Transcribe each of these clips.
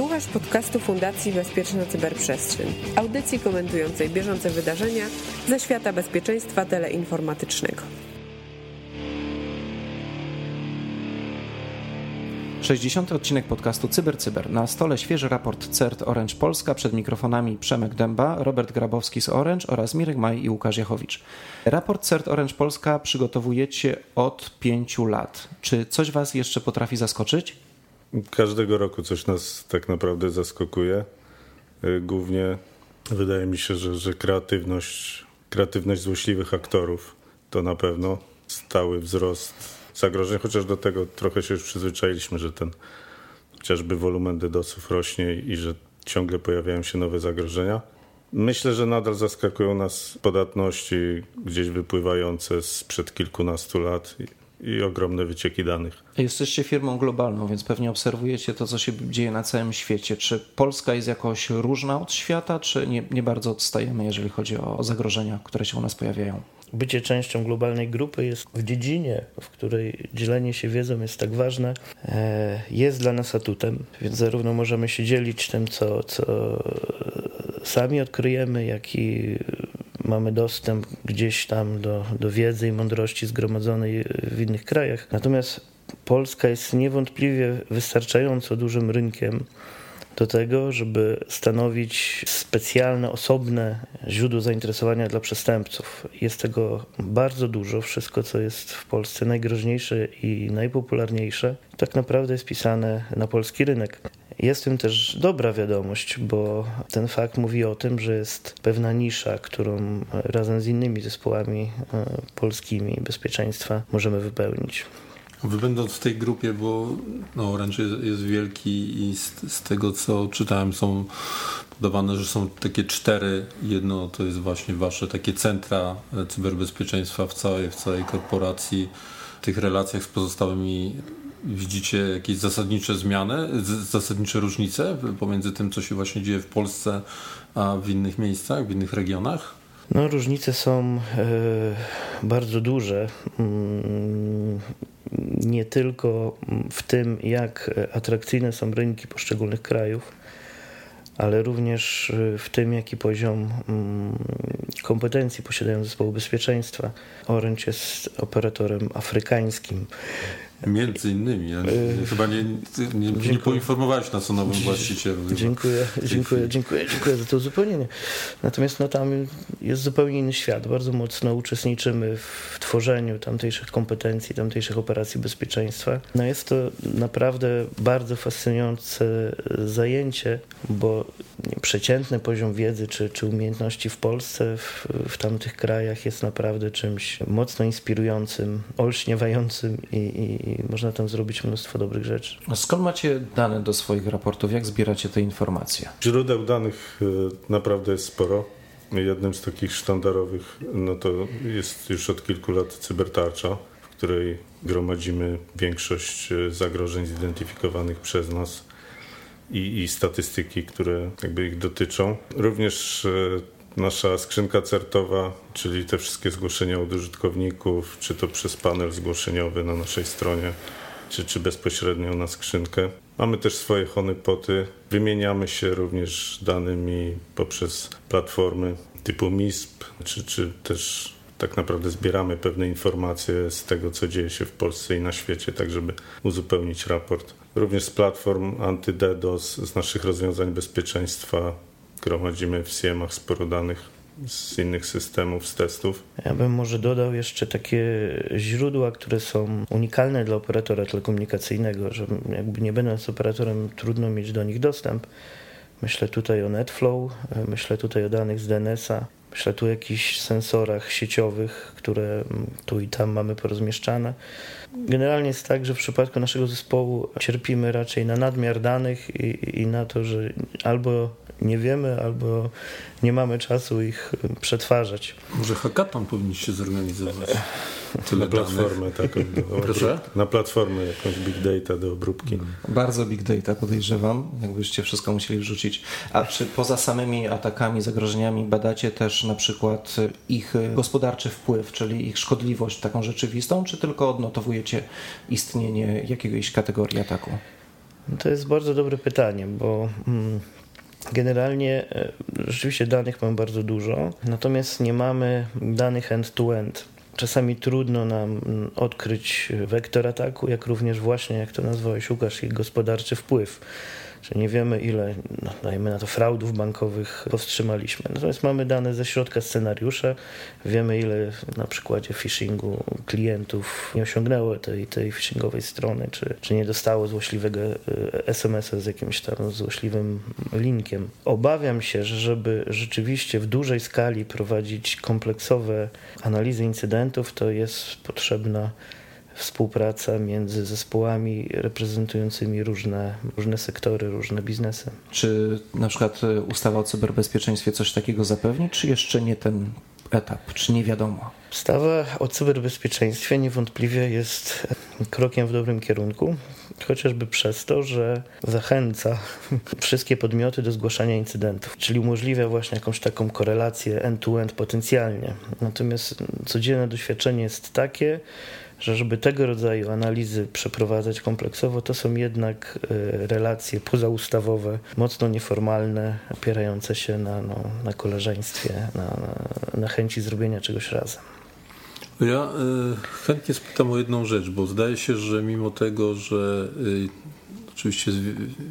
Słuchasz podcastu Fundacji Bezpieczna Cyberprzestrzeń, audycji komentującej bieżące wydarzenia ze świata bezpieczeństwa teleinformatycznego. 60. odcinek podcastu CyberCyber. Na stole świeży raport CERT Orange Polska. Przed mikrofonami Przemek Dęba, Robert Grabowski z Orange oraz Mirek Maj i Łukasz Jachowicz. Raport CERT Orange Polska przygotowujecie od pięciu lat. Czy coś Was jeszcze potrafi zaskoczyć? Każdego roku coś nas tak naprawdę zaskakuje. Y, głównie wydaje mi się, że, że kreatywność, kreatywność złośliwych aktorów to na pewno stały wzrost zagrożeń, chociaż do tego trochę się już przyzwyczailiśmy, że ten chociażby wolumen DDoSów rośnie i że ciągle pojawiają się nowe zagrożenia. Myślę, że nadal zaskakują nas podatności gdzieś wypływające sprzed kilkunastu lat i ogromne wycieki danych. Jesteście firmą globalną, więc pewnie obserwujecie to, co się dzieje na całym świecie. Czy Polska jest jakoś różna od świata, czy nie, nie bardzo odstajemy, jeżeli chodzi o zagrożenia, które się u nas pojawiają? Bycie częścią globalnej grupy jest w dziedzinie, w której dzielenie się wiedzą jest tak ważne, e, jest dla nas atutem, więc zarówno możemy się dzielić tym, co, co sami odkryjemy, jak i mamy dostęp gdzieś tam do, do wiedzy i mądrości zgromadzonej w innych krajach. Natomiast Polska jest niewątpliwie wystarczająco dużym rynkiem do tego, żeby stanowić specjalne, osobne źródło zainteresowania dla przestępców. Jest tego bardzo dużo. Wszystko, co jest w Polsce najgroźniejsze i najpopularniejsze, tak naprawdę jest pisane na polski rynek. Jest w tym też dobra wiadomość, bo ten fakt mówi o tym, że jest pewna nisza, którą razem z innymi zespołami e, polskimi bezpieczeństwa możemy wypełnić. Wy będąc w tej grupie, bo no, Orange jest, jest wielki i z, z, tego co czytałem są podawane, że są takie cztery. Jedno to jest właśnie wasze takie centra cyberbezpieczeństwa w całej, w całej korporacji. W tych relacjach z pozostałymi widzicie jakieś zasadnicze zmiany, zasadnicze różnice pomiędzy tym, co się właśnie dzieje w Polsce, a w innych miejscach, w innych regionach? No, różnice są e, bardzo duże. Mm, nie tylko w tym, jak atrakcyjne są rynki poszczególnych krajów, ale również w tym, jaki poziom mm, kompetencji posiadają zespoły bezpieczeństwa. Orange jest operatorem afrykańskim. Między innymi. Ja nie, chyba nie, nie, nie poinformowałeś nas o nowym właścicielu. Dziękuję, dziękuję, dziękuję, dziękuję za to uzupełnienie. Natomiast no, tam jest zupełnie inny świat. Bardzo mocno uczestniczymy w tworzeniu tamtejszych kompetencji, tamtejszych operacji bezpieczeństwa. No jest to naprawdę bardzo fascynujące zajęcie, bo przeciętny poziom wiedzy czy, czy umiejętności w Polsce, w, w tamtych krajach jest naprawdę czymś mocno inspirującym, olśniewającym i, i i można tam zrobić mnóstwo dobrych rzeczy. A skąd macie dane do swoich raportów? Jak zbieracie te informacje? Źródeł danych e, naprawdę jest sporo. Jednym z takich sztandarowych no to jest już od kilku lat cybertarcza, w której gromadzimy większość e, zagrożeń zidentyfikowanych przez nas i, i statystyki, które jakby ich dotyczą. Również e, nasza skrzynka certowa, czyli te wszystkie zgłoszenia od użytkowników, czy to przez panel zgłoszeniowy na naszej stronie, czy, czy bezpośrednio na skrzynkę. Mamy też swoje honypoty. Wymieniamy się również danymi poprzez platformy typu MISP, czy, czy też tak naprawdę zbieramy pewne informacje z tego, co dzieje się w Polsce i na świecie, tak żeby uzupełnić raport. Również z platform anty-DDoS, z naszych rozwiązań bezpieczeństwa gromadzimy w CM-ach sporo danych z innych systemów, z testów. Ja bym może dodał jeszcze takie źródła, które są unikalne dla operatora telekomunikacyjnego, że jakby nie będąc operatorem trudno mieć do nich dostęp. Myślę tutaj o NetFlow, myślę tutaj o danych z DNS-a, myślę tu o jakichś sensorach sieciowych, które tu i tam mamy porozmieszczane. Generalnie jest tak, że w przypadku naszego zespołu cierpimy raczej na nadmiar danych i, i na to, że albo nie wiemy albo nie mamy czasu ich przetwarzać. Może hackathon powinniście zorganizować? Tyle na platformę taką. Proszę? Na platformę jakąś big data do obróbki. Bardzo big data podejrzewam, jakbyście wszystko musieli wrzucić. A czy poza samymi atakami, zagrożeniami badacie też na przykład ich gospodarczy wpływ, czyli ich szkodliwość taką rzeczywistą, czy tylko odnotowujecie istnienie jakiejś kategorii ataku? To jest bardzo dobre pytanie, bo mm, generalnie e, rzeczywiście danych mamy bardzo dużo, natomiast nie mamy danych end-to-end. Czasami trudno nam mm, odkryć wektor ataku, jak również właśnie, jak to nazwałeś Łukasz, ich gospodarczy wpływ że nie wiemy ile, no, dajmy na to, fraudów bankowych powstrzymaliśmy. Natomiast mamy dane ze środka scenariusza, wiemy ile na przykładzie phishingu klientów nie osiągnęło tej, tej phishingowej strony, czy, czy nie dostało złośliwego e, SMS-a z jakimś tam złośliwym linkiem. Obawiam się, że żeby rzeczywiście w dużej skali prowadzić kompleksowe analizy incydentów, to jest potrzebna współpraca między zespołami reprezentującymi różne, różne sektory, różne biznesy. Czy na przykład e, ustawa o cyberbezpieczeństwie coś takiego zapewni, czy jeszcze nie ten etap, czy nie wiadomo? Ustawa o cyberbezpieczeństwie niewątpliwie jest krokiem w dobrym kierunku, chociażby przez to, że zachęca wszystkie podmioty do zgłaszania incydentów, czyli umożliwia właśnie jakąś taką korelację end-to-end potencjalnie. Natomiast codzienne doświadczenie jest takie, że żeby tego rodzaju analizy przeprowadzać kompleksowo, to są jednak e, relacje pozaustawowe, mocno nieformalne, opierające się na, no, na koleżeństwie, na, na, na chęci zrobienia czegoś razem. Ja y, chętnie spytam o jedną rzecz, bo zdaje się, że mimo tego, że y, oczywiście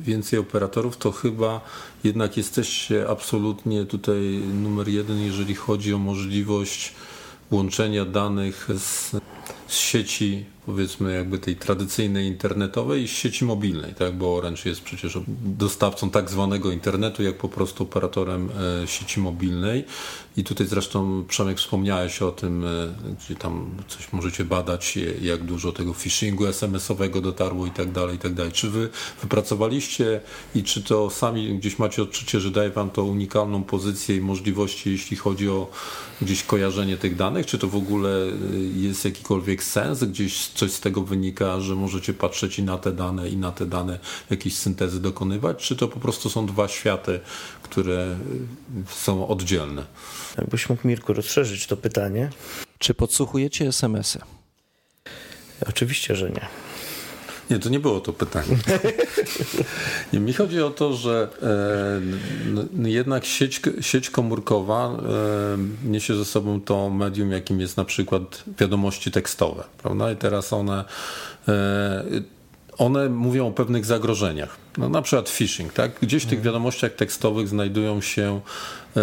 więcej operatorów, to chyba jednak jesteście absolutnie tutaj numer jeden, jeżeli chodzi o możliwość łączenia danych z z sieci powiedzmy jakby tej tradycyjnej internetowej i sieci mobilnej, tak? bo Orange jest przecież dostawcą tak zwanego internetu, jak po prostu operatorem e, sieci mobilnej i tutaj zresztą Przemek wspomniałeś o tym, e, gdzie tam coś możecie badać, jak dużo tego phishingu SMS-owego dotarło i tak dalej, i tak dalej. Czy wy wypracowaliście i czy to sami gdzieś macie odczucie, że daje wam to unikalną pozycję i możliwości, jeśli chodzi o gdzieś kojarzenie tych danych, czy to w ogóle e, jest jakikolwiek sens, gdzieś coś z tego wynika, że możecie patrzeć i na te dane, i na te dane jakieś syntezy dokonywać, czy to po prostu są dwa światy, które są oddzielne? Jakbyś mógł, Mirku, rozszerzyć to pytanie. Czy podsłuchujecie SMS-y? Oczywiście, że nie. Nie, to nie było to pytanie. nie, mi chodzi o to, że e, jednak sieć, sieć komórkowa e, niesie ze sobą to medium, jakim jest na przykład wiadomości tekstowe, prawda? I teraz one e, one mówią o pewnych zagrożeniach. No, na przykład phishing, tak? Gdzieś w tych mhm. wiadomościach tekstowych znajdują się e,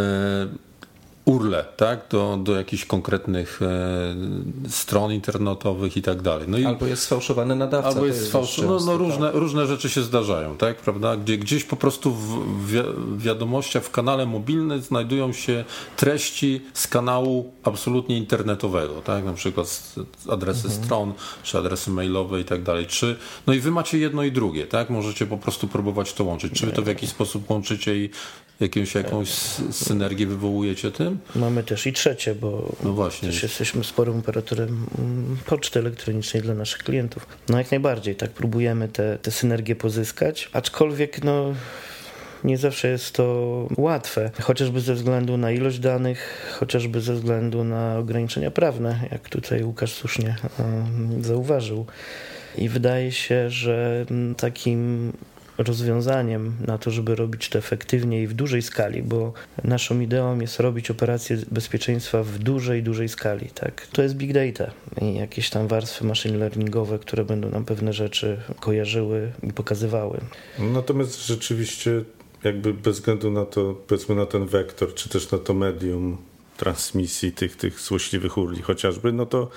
urle, tak, do, do jakichś konkretnych e, stron internetowych i tak dalej. No i, albo jest sfałszowany nadawca. Albo jest sfałszowany, no, no różne, tak? różne rzeczy się zdarzają, tak, prawda, gdzie gdzieś po prostu w wi wiadomościach w kanale mobilnym znajdują się treści z kanału absolutnie internetowego, tak, na przykład adresy mhm. stron, czy adresy mailowe i tak dalej, czy, no i wy macie jedno i drugie, tak, możecie po prostu próbować to łączyć, czy wy to w jakiś sposób łączycie i jakąś, jakąś synergię wywołujecie tym? Mamy też i trzecie, bo no właśnie. też jesteśmy sporym operatorem mm, poczty elektronicznej dla naszych klientów. No jak najbardziej, tak próbujemy te, te synergie pozyskać, aczkolwiek no nie zawsze jest to łatwe, chociażby ze względu na ilość danych, chociażby ze względu na ograniczenia prawne, jak tutaj Łukasz słusznie zauważył. I wydaje się, że takim rozwiązaniem na to, żeby robić to efektywnie i w dużej skali, bo naszą ideą jest robić operacje bezpieczeństwa w dużej, dużej skali. Tak? To jest big data i jakieś tam warstwy machine learningowe, które będą nam pewne rzeczy kojarzyły i pokazywały. Natomiast rzeczywiście jakby bez względu na to, powiedzmy na ten wektor, czy też na to medium transmisji tych, tych złośliwych urli chociażby, no to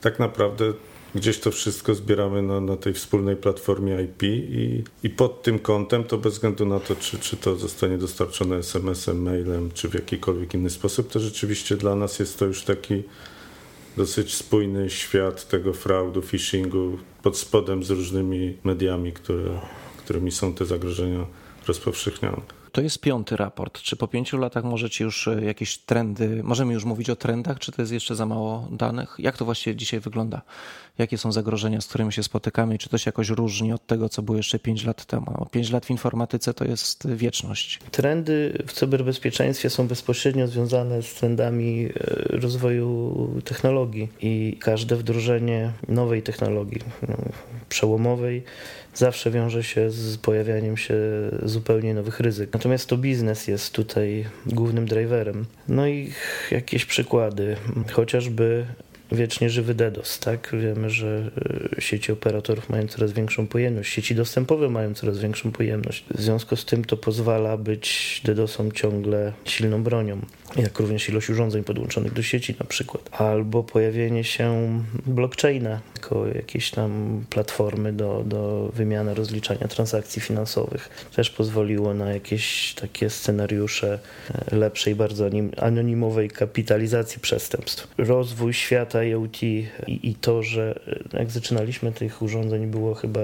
tak naprawdę gdzieś to wszystko zbieramy na, na tej wspólnej platformie IP i, i pod tym kątem to bez względu na to, czy, czy to zostanie dostarczone SMS-em, mailem, czy w jakikolwiek inny sposób, to rzeczywiście dla nas jest to już taki dosyć spójny świat tego fraudu, phishingu pod spodem z różnymi mediami, które, którymi są te zagrożenia rozpowszechniane. To jest piąty raport. Czy po pięciu latach możecie już e, jakieś trendy, możemy już mówić o trendach, czy to jest jeszcze za mało danych? Jak to właściwie dzisiaj wygląda? Jakie są zagrożenia, z którymi się spotykamy czy to się jakoś różni od tego, co było jeszcze pięć lat temu? Pięć lat w informatyce to jest wieczność. Trendy w cyberbezpieczeństwie są bezpośrednio związane z trendami e, rozwoju technologii i każde wdrożenie nowej technologii, no, przełomowej, zawsze wiąże się z pojawianiem się zupełnie nowych ryzyk. Natomiast to biznes jest tutaj głównym driverem. No i jakieś przykłady, chociażby wiecznie żywy DDoS, tak? Wiemy, że e, sieci operatorów mają coraz większą pojemność, sieci dostępowe mają coraz większą pojemność. W związku z tym to pozwala być DDoSom ciągle silną bronią, jak również ilość urządzeń podłączonych do sieci na przykład. Albo pojawienie się blockchaina jako jakiejś tam platformy do, do wymiany, rozliczania transakcji finansowych. Też pozwoliło na jakieś takie scenariusze e, lepszej, bardzo anonimowej kapitalizacji przestępstw. Rozwój świata IoT i, i to, że jak zaczynaliśmy tych urządzeń było chyba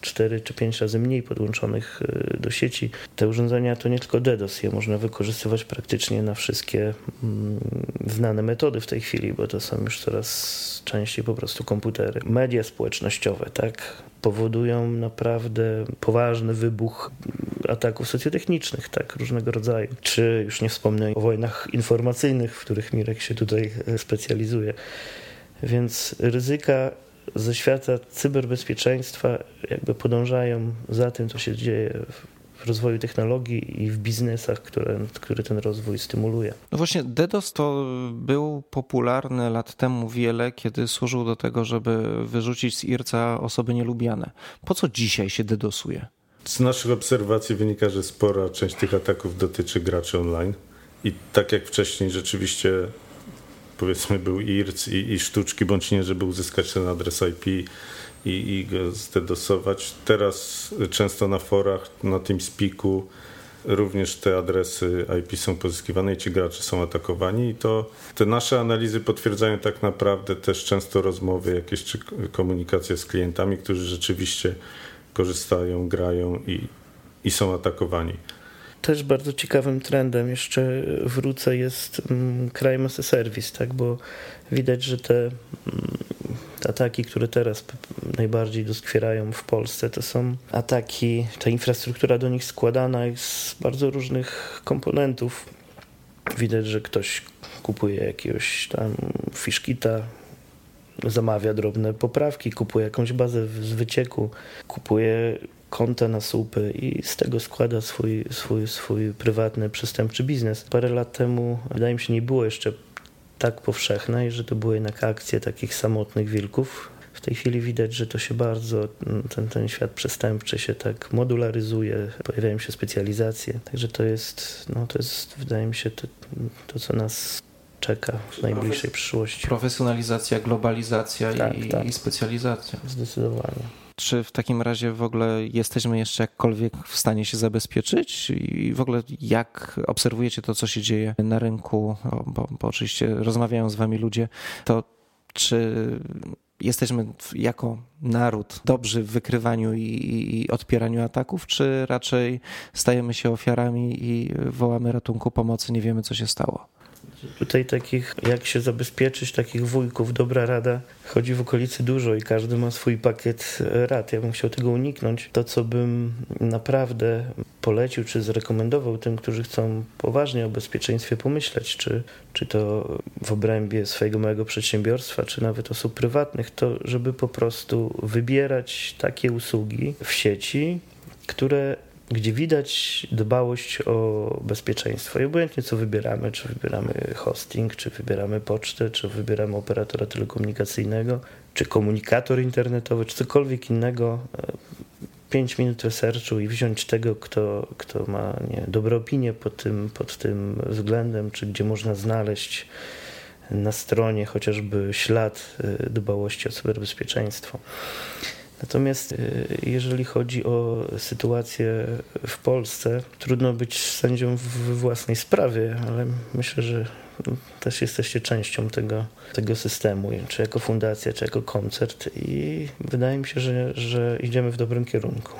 4 czy 5 razy mniej podłączonych e, do sieci. Te urządzenia to nie tylko DDoS, je można wykorzystywać praktycznie na wszystkie mm, znane metody w tej chwili, bo to są już coraz częściej po prostu komputery. Media społecznościowe, tak, powodują naprawdę poważny wybuch ataków socjotechnicznych, tak, różnego rodzaju. Czy już nie wspomnę o wojnach informacyjnych, w których Mirek się tutaj e, specjalizuje. Więc ryzyka ze świata cyberbezpieczeństwa jakby podążają za tym, co się dzieje w rozwoju technologii i w biznesach, które, które ten rozwój stymuluje. No właśnie, DDoS to był popularny lat temu wiele, kiedy służył do tego, żeby wyrzucić z IRCA osoby nielubiane. Po co dzisiaj się DDoSuje? Z naszych obserwacji wynika, że spora część tych ataków dotyczy graczy online. I tak jak wcześniej rzeczywiście powiedzmy był IRC i, i sztuczki, bądź nie, żeby uzyskać ten adres IP i, i go zdedosować. Teraz często na forach, na TeamSpeaku również te adresy IP są pozyskiwane i ci gracze są atakowani i to te nasze analizy potwierdzają tak naprawdę też często rozmowy jakieś czy komunikacje z klientami, którzy rzeczywiście korzystają, grają i, i są atakowani też bardzo ciekawym trendem, jeszcze wrócę, jest mm, crime as a service, tak? bo widać, że te, mm, te ataki, które teraz najbardziej doskwierają w Polsce, to są ataki, ta infrastruktura do nich składana jest z bardzo różnych komponentów. Widać, że ktoś kupuje jakiegoś tam fiszkita, zamawia drobne poprawki, kupuje jakąś bazę z wycieku, kupuje konta na słupy i z tego składa swój, swój, swój prywatny, przestępczy biznes. Parę lat temu, wydaje mi się, nie było jeszcze tak powszechne, że to były jednak akcje takich samotnych wilków. W tej chwili widać, że to się bardzo, ten, ten świat przestępczy się tak modularyzuje, pojawiają się specjalizacje. Także to jest, no to jest, wydaje mi się, to, to co nas czeka w najbliższej przyszłości. Profesjonalizacja, globalizacja tak, i, tak. i specjalizacja. Zdecydowanie. Czy w takim razie w ogóle jesteśmy jeszcze jakkolwiek w stanie się zabezpieczyć? I w ogóle jak obserwujecie to, co się dzieje na rynku? Bo, bo oczywiście rozmawiają z wami ludzie, to czy jesteśmy jako naród dobrzy w wykrywaniu i, i, odpieraniu ataków, czy raczej stajemy się ofiarami i wołamy ratunku pomocy, nie wiemy co się stało? Tutaj takich, jak się zabezpieczyć, takich wujków, dobra rada, chodzi w okolicy dużo i każdy ma swój pakiet rad. Ja bym chciał tego uniknąć. To, co bym naprawdę polecił, czy zrekomendował tym, którzy chcą poważnie o bezpieczeństwie pomyśleć, czy, czy to w obrębie swojego małego przedsiębiorstwa, czy nawet osób prywatnych, to żeby po prostu wybierać takie usługi w sieci, które gdzie widać dbałość o bezpieczeństwo. I obojętnie co wybieramy, czy wybieramy hosting, czy wybieramy pocztę, czy wybieramy operatora telekomunikacyjnego, czy komunikator internetowy, czy cokolwiek innego, 5 e, minut researchu i wziąć tego, kto, kto ma nie, dobre opinie pod tym, pod tym względem, czy gdzie można znaleźć na stronie chociażby ślad e, dbałości o cyberbezpieczeństwo. Natomiast y, jeżeli chodzi o sytuację w Polsce, trudno być sędzią w własnej sprawie, ale myślę, że też jesteście częścią tego, tego systemu, czy jako fundacja, czy jako koncert i wydaje mi się, że, że idziemy w dobrym kierunku.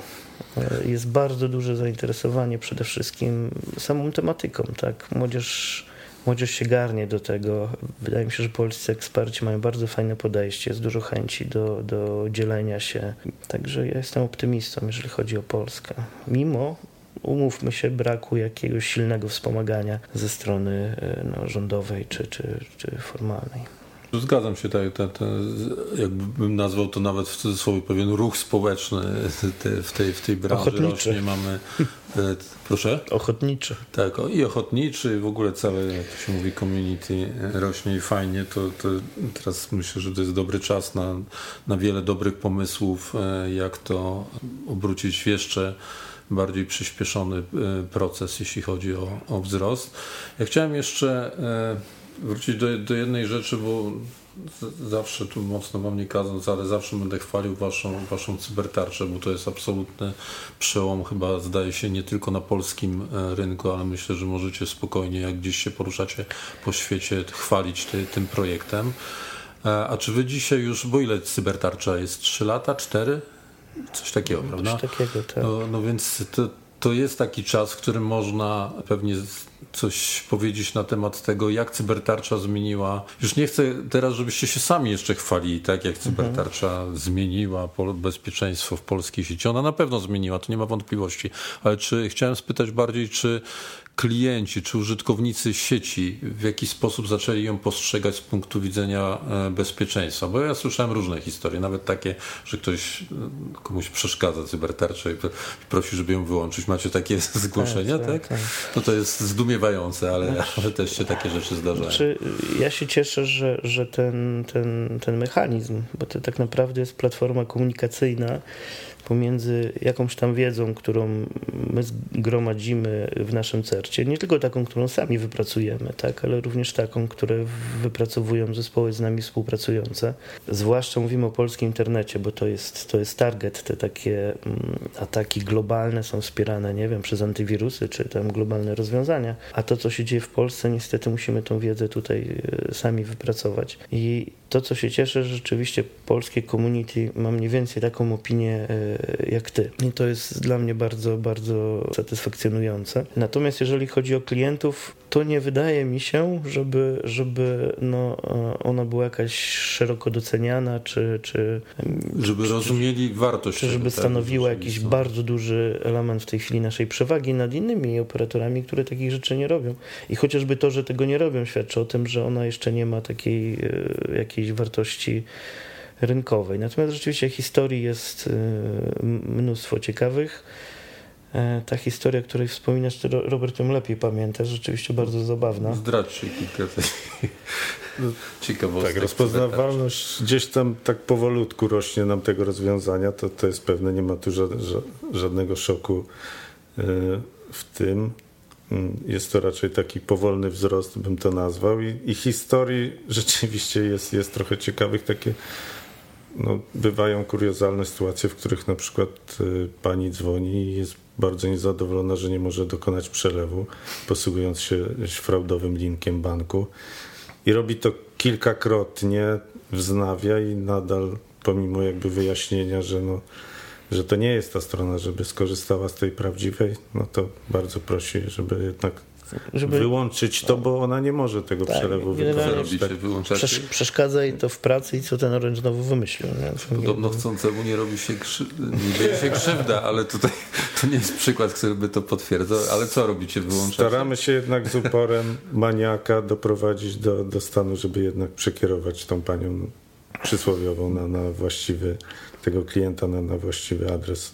Jest bardzo duże zainteresowanie przede wszystkim samą tematyką, tak? Młodzież młodzież się garnie do tego. Wydaje mi się, że polscy eksperci mają bardzo fajne podejście, jest dużo chęci do, do dzielenia się. Także ja jestem optymistą, jeżeli chodzi o Polskę. Mimo umówmy się, braku jakiegoś silnego wspomagania ze strony e, no, rządowej czy, czy, czy formalnej. Zgadzam się, tak, tak, tak, jakbym nazwał to nawet w cudzysłowie pewien ruch społeczny te, w, tej, w tej branży. Ochotniczy. Rocznie mamy, e, proszę? Ochotniczy. Tak, i ochotniczy, i w ogóle całe, jak to się mówi, community rośnie i fajnie, to, to teraz myślę, że to jest dobry czas na, na wiele dobrych pomysłów, e, jak to obrócić w jeszcze bardziej przyspieszony e, proces, jeśli chodzi o, o wzrost. Ja chciałem jeszcze wrócić do, do jednej rzeczy, bo zawsze tu mocno wam nie kazać, ale zawsze będę chwalił waszą, waszą cybertarczę, bo to jest absolutny przełom chyba zdaje się nie tylko na polskim e, rynku, ale myślę, że możecie spokojnie, jak gdzieś się poruszacie po świecie, chwalić ty, tym projektem. E, a czy wy dzisiaj już, bo ile cybertarcza jest? 3 lata? 4? Coś takiego, prawda? Coś takiego, tak. No, no więc to, to jest taki czas, w którym można pewnie coś powiedzieć na temat tego, jak cybertarcza zmieniła. Już nie chcę teraz, żebyście się sami jeszcze chwalili, tak jak cybertarcza mhm. zmieniła bezpieczeństwo w polskiej sieci. Ona na pewno zmieniła, to nie ma wątpliwości, ale czy chciałem spytać bardziej, czy klienci czy użytkownicy sieci w jaki sposób zaczęli ją postrzegać z punktu widzenia e, bezpieczeństwa? Bo ja słyszałem różne historie, nawet takie, że ktoś e, komuś przeszkadza cybertarcza i prosi, żeby ją wyłączyć. Macie takie zgłoszenia, tak? tak? tak. No to jest zdumiewające, ale, ale znaczy- też się takie rzeczy zdarzają. Znaczy, ja się cieszę, że, że ten, ten, ten mechanizm, bo to tak naprawdę jest platforma komunikacyjna, pomiędzy jakąś tam wiedzą, którą my zgromadzimy w naszym CERCie, nie tylko taką, którą sami wypracujemy, tak, ale również taką, które wypracowują zespoły z nami współpracujące. Zwłaszcza mówimy o polskim internecie, bo to jest, to jest target, te takie mm, ataki globalne są wspierane, nie wiem, przez antywirusy, czy tam globalne rozwiązania, a to, co się dzieje w Polsce, niestety musimy tą wiedzę tutaj e, sami wypracować. I to, co się cieszę, że rzeczywiście polskie community ma mniej więcej taką opinię e, jak ty. I to jest dla mnie bardzo, bardzo satysfakcjonujące. Natomiast jeżeli chodzi o klientów, to nie wydaje mi się, żeby, żeby no, e, ona była jakaś szeroko doceniana, czy... czy żeby czy, rozumieli wartość. Czy żeby tak, stanowiła jakiś bardzo duży element w tej chwili naszej przewagi nad innymi operatorami, które takich rzeczy nie robią. I chociażby to, że tego nie robią, świadczy o tym, że ona jeszcze nie ma takiej e, jakiejś wartości rynkowej. Natomiast rzeczywiście historii jest e, mnóstwo ciekawych. E, ta historia, której wspominasz, ty Robert ją lepiej pamiętasz, rzeczywiście bardzo zabawna. Zdradźcie kilka ciekawostek. Tak, rozpoznawalność gdzieś tam tak powolutku rośnie nam tego rozwiązania, to, to jest pewne, nie ma tu żadnego szoku e, w tym. Mm, jest to raczej taki powolny wzrost, bym to nazwał. I, i historii rzeczywiście jest, jest trochę ciekawych. Takie no, bywają kuriozalne sytuacje, w których na przykład y, pani dzwoni i jest bardzo niezadowolona, że nie może dokonać przelewu, posługując się fraudowym linkiem banku. I robi to kilkakrotnie, wznawia i nadal, pomimo jakby wyjaśnienia, że no, że to nie jest ta strona, żeby skorzystała z tej prawdziwej, no to bardzo prosi, żeby jednak żeby... wyłączyć to, bo ona nie może tego tak, przelewu wykonać. Tak. Przesz przeszkadza jej to w pracy i co ten Orange znowu wymyślił. Nie? Podobno chcącemu nie robi się, krzy... nie dzieje się krzywda, ale tutaj to nie jest przykład, który by to potwierdzał. Ale co robicie? Wyłączacie? Staramy się jednak z uporem maniaka doprowadzić do, do stanu, żeby jednak przekierować tą panią przysłowiową na, na właściwy tego klienta na, na właściwy adres.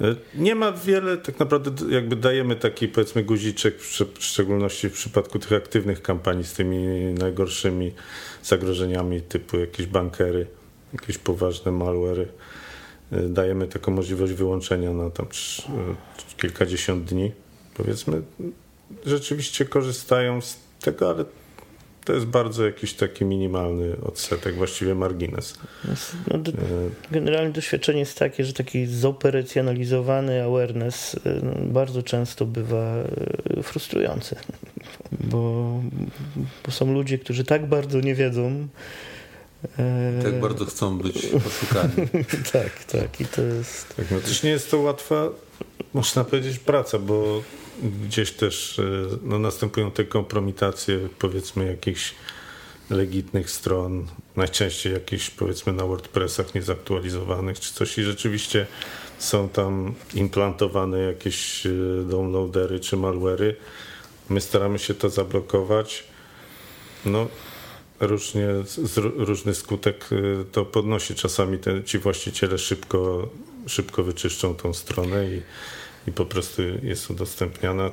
E, nie ma wiele, tak naprawdę jakby dajemy taki powiedzmy guziczek, w szczególności w przypadku tych aktywnych kampanii z tymi najgorszymi zagrożeniami typu jakieś bankery, jakieś poważne malware. Dajemy taką możliwość wyłączenia na tam e, kilkadziesiąt dni. Powiedzmy, rzeczywiście korzystają z tego, ale to jest bardzo jakiś taki minimalny odsetek, właściwie margines. No, do, generalnie doświadczenie jest takie, że taki zoperacjonalizowany awareness e, no, bardzo często bywa e, frustrujący, bo, bo są ludzie, którzy tak bardzo nie wiedzą, e, tak bardzo chcą być oszukani. tak, tak. I to jest. Tak, no też nie jest to łatwa, można powiedzieć, praca, bo gdzieś też e, no, następują te kompromitacje, powiedzmy, jakichś legitnych stron, najczęściej jakieś, powiedzmy, na WordPressach niezaktualizowanych czy coś i rzeczywiście są tam implantowane jakieś e, downloadery czy malware'y. My staramy się to zablokować. No, różnie, z, różny skutek to podnosi. Czasami te, ci właściciele szybko, szybko wyczyszczą tą stronę i, i po prostu jest udostępniana.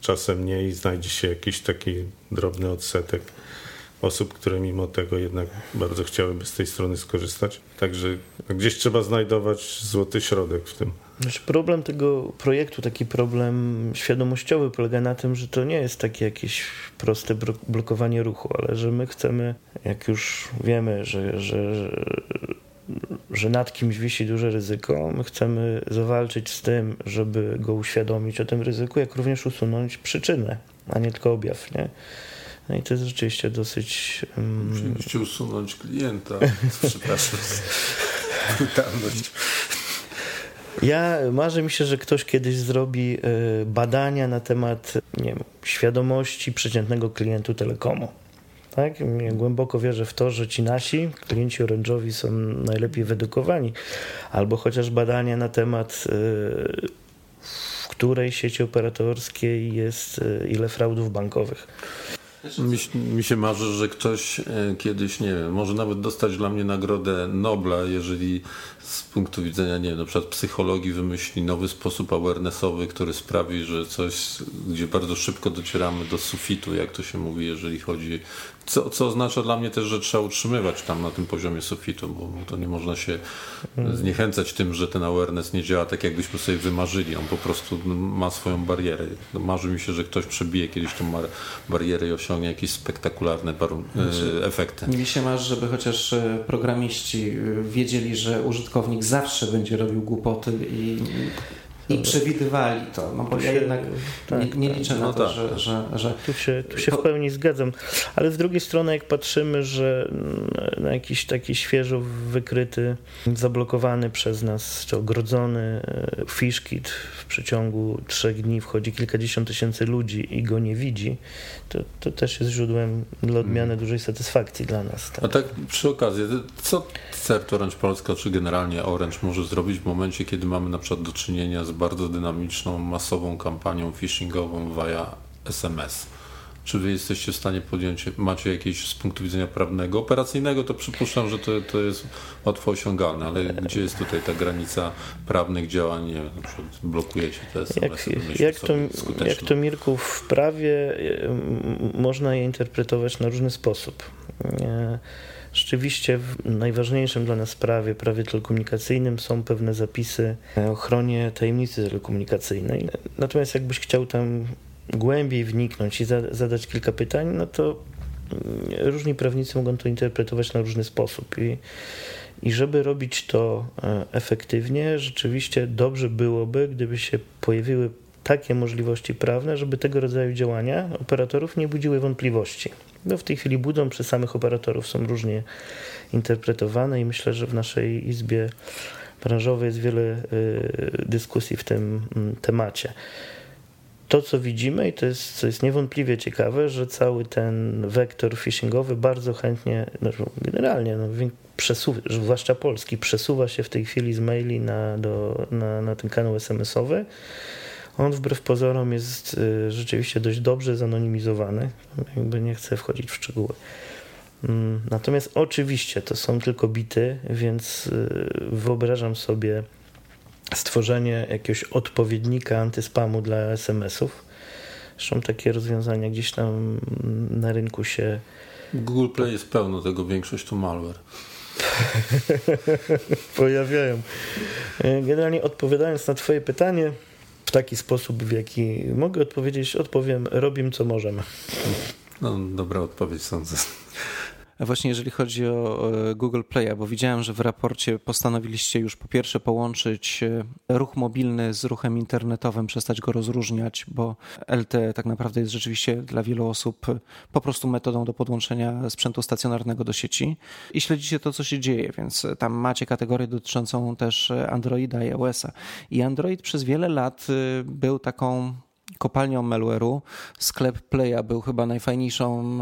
Czasem nie i znajdzie się jakiś taki drobny odsetek osób, które mimo tego jednak bardzo chciałyby z tej strony skorzystać. Także gdzieś trzeba znajdować złoty środek w tym. Znaczy problem tego projektu, taki problem świadomościowy polega na tym, że to nie jest takie jakieś proste blokowanie ruchu, ale że my chcemy, jak już wiemy, że, że, że nad kimś wisi duże ryzyko, my chcemy zawalczyć z tym, żeby go uświadomić o tym ryzyku, jak również usunąć przyczynę, a nie tylko objaw. Nie? No i to jest rzeczywiście dosyć. Um... Musieliście usunąć klienta. Przepraszam. Brutalność. Ja marzę mi się, że ktoś kiedyś zrobi e, badania na temat nie wiem, świadomości przeciętnego klientu telekomu. Tak? Głęboko wierzę w to, że ci nasi klienci orężowi są najlepiej wyedukowani, albo chociaż badania na temat e, w której sieci operatorskiej jest e, ile fraudów bankowych. Mi, mi, się marzy, że ktoś kiedyś, nie wiem, może nawet dostać dla mnie nagrodę Nobla, jeżeli z punktu widzenia, nie wiem, na przykład psychologii wymyśli nowy sposób awarenessowy, który sprawi, że coś, gdzie bardzo szybko docieramy do sufitu, jak to się mówi, jeżeli chodzi co, co oznacza dla mnie też, że trzeba utrzymywać tam na tym poziomie sufitu, bo to nie można się mhm. zniechęcać tym, że ten awareness nie działa tak, jakbyśmy sobie wymarzyli. On po prostu ma swoją barierę. Marzy mi się, że ktoś przebije kiedyś tą barierę i osiągnie jakieś spektakularne znaczy, efekty. Mi się marzy, żeby chociaż e, programiści e, wiedzieli, że użytkownik zawsze będzie robił głupoty i i przewidywali to, no bo ja jednak tak, nie, nie, liczę tak, na no to, tak. że, że, że... Tu się, tu się w pełni zgadzam, ale z drugiej strony jak patrzymy, że na jakiś taki świeżo wykryty, zablokowany przez nas, czy ogrodzony e, fishkit w przeciągu trzech dni wchodzi kilkadziesiąt tysięcy ludzi i go nie widzi, to, to też jest źródłem dla odmiany hmm. dużej satysfakcji dla nas. Tak? A tak przy okazji, co CERT Orange Polska, czy generalnie Orange może zrobić w momencie, kiedy mamy na przykład do czynienia z bardzo dynamiczną, masową kampanią phishingową via SMS. Czy wy jesteście w stanie podjąć, macie jakieś z punktu widzenia prawnego, operacyjnego, to przypuszczam, że to, to jest łatwo osiągalne, ale gdzie jest tutaj ta granica prawnych działań, nie wiem, na przykład blokujecie te SMS jak, jak, to, jak to Mirku w prawie można je interpretować na różny sposób. Rzeczywiście w najważniejszym dla nas prawie, prawie telekomunikacyjnym są pewne zapisy o ochronie tajemnicy telekomunikacyjnej. Natomiast jakbyś chciał tam głębiej wniknąć i zadać kilka pytań, no to mm, różni prawnicy mogą to interpretować na różny sposób. I, i żeby robić to e, efektywnie, rzeczywiście dobrze byłoby, gdyby się pojawiły takie możliwości prawne, żeby tego rodzaju działania operatorów nie budziły wątpliwości. No w tej chwili budzą przez samych operatorów, są różnie interpretowane i myślę, że w naszej izbie branżowej jest wiele y, dyskusji w tym mm, temacie. To, co widzimy, i to jest, co jest niewątpliwie ciekawe, że cały ten wektor phishingowy bardzo chętnie, no, generalnie, no, przesuwa, zwłaszcza polski, przesuwa się w tej chwili z maili na, do, na, na ten kanał SMS-owy on wbrew pozorom jest y, rzeczywiście dość dobrze zanonimizowany. Jakby nie chcę wchodzić w szczegóły. Mm, natomiast oczywiście to są tylko bity, więc y, wyobrażam sobie stworzenie jakiegoś odpowiednika antyspamu dla SMS-ów. Zresztą takie rozwiązania gdzieś tam na rynku się. Google Play jest pełno tego, większość to malware. Pojawiają. E, generalnie odpowiadając na Twoje pytanie, w taki sposób, w jaki mogę odpowiedzieć, odpowiem, robimy co możemy. No, dobra odpowiedź sądzę. Właśnie jeżeli chodzi o Google Play, bo widziałem, że w raporcie postanowiliście już po pierwsze połączyć e, ruch mobilny z ruchem internetowym, przestać go rozróżniać, bo LTE tak naprawdę jest rzeczywiście dla wielu osób po prostu metodą do podłączenia sprzętu stacjonarnego do sieci i śledzicie to, co się dzieje, więc tam macie kategorię dotyczącą też Androida i iOS-a. I Android przez wiele lat e, był taką kopalnią malware'u. Sklep Playa był chyba najfajniejszą,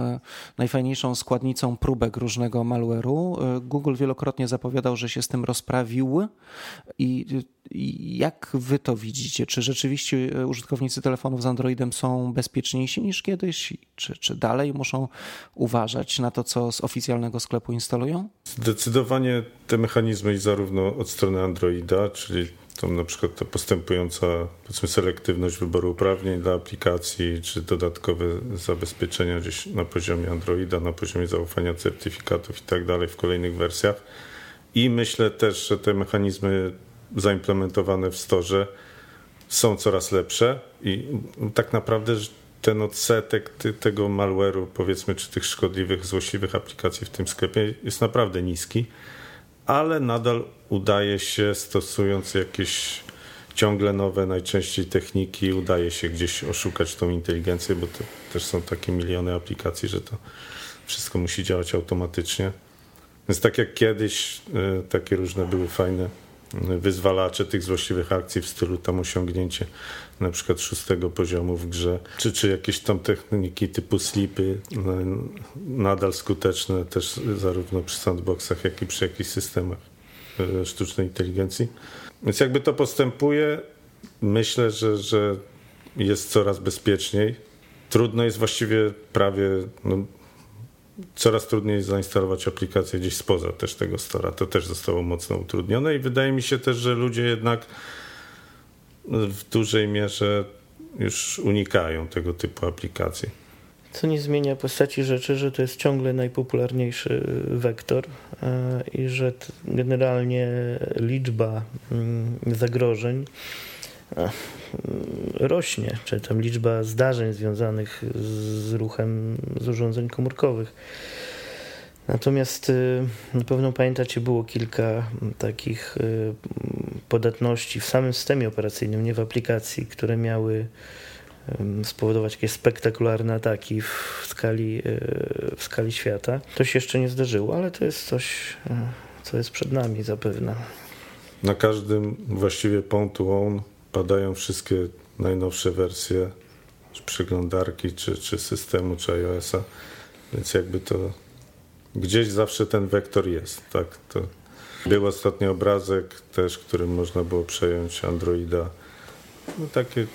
najfajniejszą składnicą próbek różnego malware'u. Google wielokrotnie zapowiadał, że się z tym rozprawił i jak wy to widzicie? Czy rzeczywiście użytkownicy telefonów z Androidem są bezpieczniejsi niż kiedyś? Czy, czy dalej muszą uważać na to, co z oficjalnego sklepu instalują? Zdecydowanie te mechanizmy zarówno od strony Androida, czyli tam na przykład ta postępująca powiedzmy selektywność wyboru uprawnień dla aplikacji, czy dodatkowe zabezpieczenia gdzieś na poziomie Androida, na poziomie zaufania certyfikatów i tak dalej w kolejnych wersjach. I myślę też, że te mechanizmy zaimplementowane w storze są coraz lepsze i tak naprawdę ten odsetek tego malware'u, powiedzmy, czy tych szkodliwych, złośliwych aplikacji w tym sklepie jest naprawdę niski, ale nadal udaje się, stosując jakieś ciągle nowe, najczęściej techniki, udaje się gdzieś oszukać tą inteligencję, bo to też są takie miliony aplikacji, że to wszystko musi działać automatycznie. Więc tak jak kiedyś, e, takie różne były fajne wyzwalacze tych złośliwych akcji w stylu tam osiągnięcie na przykład szóstego poziomu w grze, czy, czy jakieś tam techniki typu slipy no, nadal skuteczne też zarówno przy sandboxach, jak i przy jakichś systemach e, sztucznej inteligencji. Więc jakby to postępuje, myślę, że, że jest coraz bezpieczniej. Trudno jest właściwie prawie no, coraz trudniej zainstalować aplikację gdzieś spoza też tego stora. To też zostało mocno utrudnione i wydaje mi się też, że ludzie jednak w dużej mierze już unikają tego typu aplikacji. Co nie zmienia postaci rzeczy, że to jest ciągle najpopularniejszy wektor e, i że generalnie liczba mm, zagrożeń rośnie, czy tam liczba zdarzeń związanych z ruchem z urządzeń komórkowych. Natomiast y, na pewno pamiętacie, było kilka takich y, podatności w samym systemie operacyjnym, nie w aplikacji, które miały spowodować jakieś spektakularne ataki w skali, y, w skali świata. To się jeszcze nie zdarzyło, ale to jest coś, co jest przed nami zapewne. Na każdym właściwie point padają wszystkie najnowsze wersje czy przeglądarki, czy, czy systemu, czy iOS-a, więc jakby to gdzieś zawsze ten wektor jest. Tak, to był ostatni obrazek też, którym można było przejąć Androida. No, takie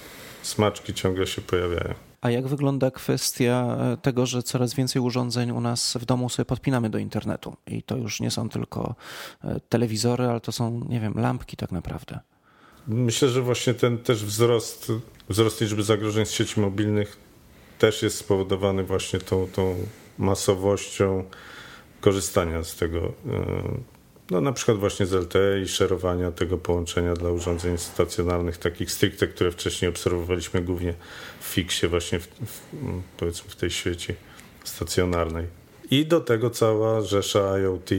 smaczki ciągle się pojawiają. A jak wygląda kwestia e, tego, że coraz więcej urządzeń u nas w domu sobie podpinamy do internetu? I to już nie są tylko e, telewizory, ale to są, nie wiem, lampki tak naprawdę. Myślę, że właśnie ten też wzrost, wzrost liczby zagrożeń z sieci mobilnych też jest spowodowany właśnie tą, tą masowością korzystania z tego, e, no na przykład właśnie z LTE i szerowania tego połączenia dla urządzeń stacjonarnych, takich stricte, które wcześniej obserwowaliśmy głównie w fiksie, właśnie w, w, powiedzmy w tej sieci stacjonarnej. I do tego cała rzesza IoT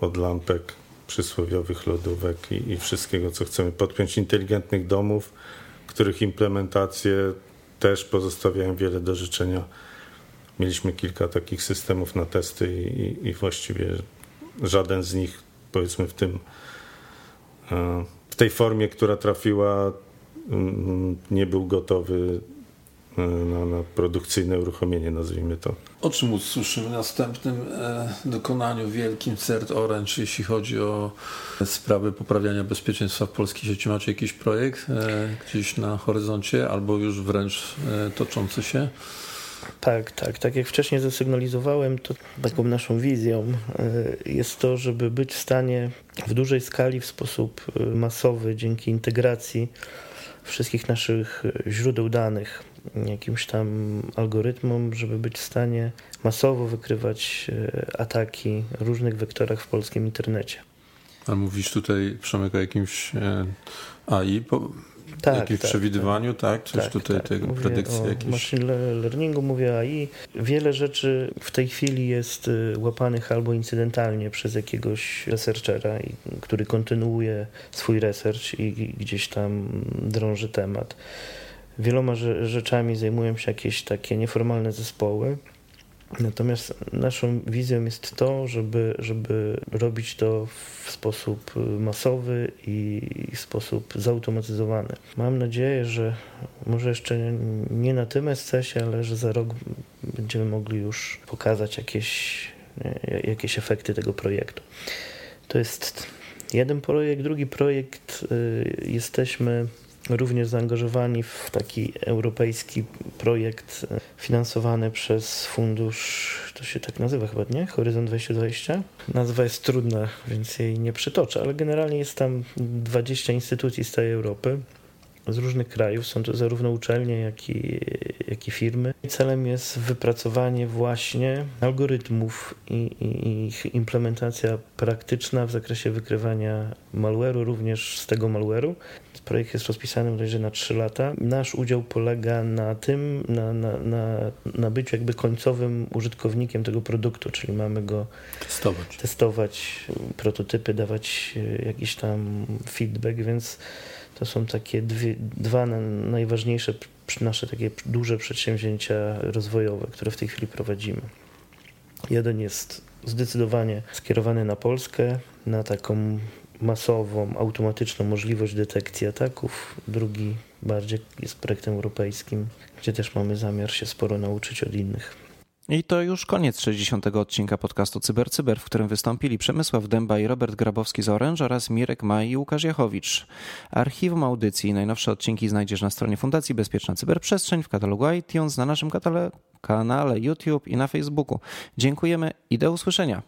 od lampek przysłowiowych lodówek i, i wszystkiego, co chcemy podpiąć, inteligentnych domów, których implementacje też pozostawiają wiele do życzenia. Mieliśmy kilka takich systemów na testy i, i właściwie żaden z nich, powiedzmy w tym, e, w tej formie, która trafiła, mm, nie był gotowy na, na produkcyjne uruchomienie, nazwijmy to. O czym usłyszymy w następnym e, dokonaniu wielkim CERT Orange, jeśli chodzi o sprawy poprawiania bezpieczeństwa w polskiej sieci? Macie jakiś projekt e, gdzieś na horyzoncie albo już wręcz e, toczący się? Tak, tak. Tak jak wcześniej zasygnalizowałem, to taką naszą wizją jest to, żeby być w stanie w dużej skali, w sposób masowy, dzięki integracji wszystkich naszych źródeł danych jakimś tam algorytmom, żeby być w stanie masowo wykrywać e, ataki w różnych wektorach w polskim internecie. A mówisz tutaj, Przemek, o jakimś e, AI, po, tak, jakimś tak, przewidywaniu, tak? tak? Coś tak, tutaj tak. tego, mówię predykcji o jakieś? machine learningu, mówię AI. Wiele rzeczy w tej chwili jest e, łapanych albo incydentalnie przez jakiegoś researchera, który kontynuuje swój research i gdzieś tam drąży temat wieloma rzeczami zajmują się jakieś takie nieformalne zespoły. Natomiast naszą wizją jest to, żeby, żeby robić to w sposób masowy i w sposób zautomatyzowany. Mam nadzieję, że może jeszcze nie na tym SCS-ie, ale że za rok będziemy mogli już pokazać jakieś, jakieś efekty tego projektu. To jest jeden projekt. Drugi projekt y, jesteśmy również zaangażowani w taki europejski projekt e, finansowany przez fundusz, to się tak nazywa chyba, nie? Horyzont 2020. Nazwa jest trudna, więc jej nie przytoczę, ale generalnie jest tam 20 instytucji z całej Europy z różnych krajów. Są to zarówno uczelnie, jak i, jak i firmy. Celem jest wypracowanie właśnie algorytmów i, i, ich implementacja praktyczna w zakresie wykrywania malware'u, również z tego malware'u. Projekt jest rozpisany bodajże na 3 lata. Nasz udział polega na tym, na, na, na, na byciu jakby końcowym użytkownikiem tego produktu, czyli mamy go testować, testować prototypy, dawać jakiś tam feedback, więc to są takie dwie, dwa najważniejsze nasze takie duże przedsięwzięcia rozwojowe, które w tej chwili prowadzimy. Jeden jest zdecydowanie skierowany na Polskę, na taką masową, automatyczną możliwość detekcji ataków. Drugi bardziej jest projektem europejskim, gdzie też mamy zamiar się sporo nauczyć od innych. I to już koniec 60. odcinka podcastu CyberCyber, Cyber, w którym wystąpili Przemysław Dęba i Robert Grabowski z Orange oraz Mirek Maj i Łukasz Jachowicz. Archiwum audycji i najnowsze odcinki znajdziesz na stronie Fundacji Bezpieczna Cyberprzestrzeń w katalogu iTunes, na naszym kanale YouTube i na Facebooku. Dziękujemy i do usłyszenia.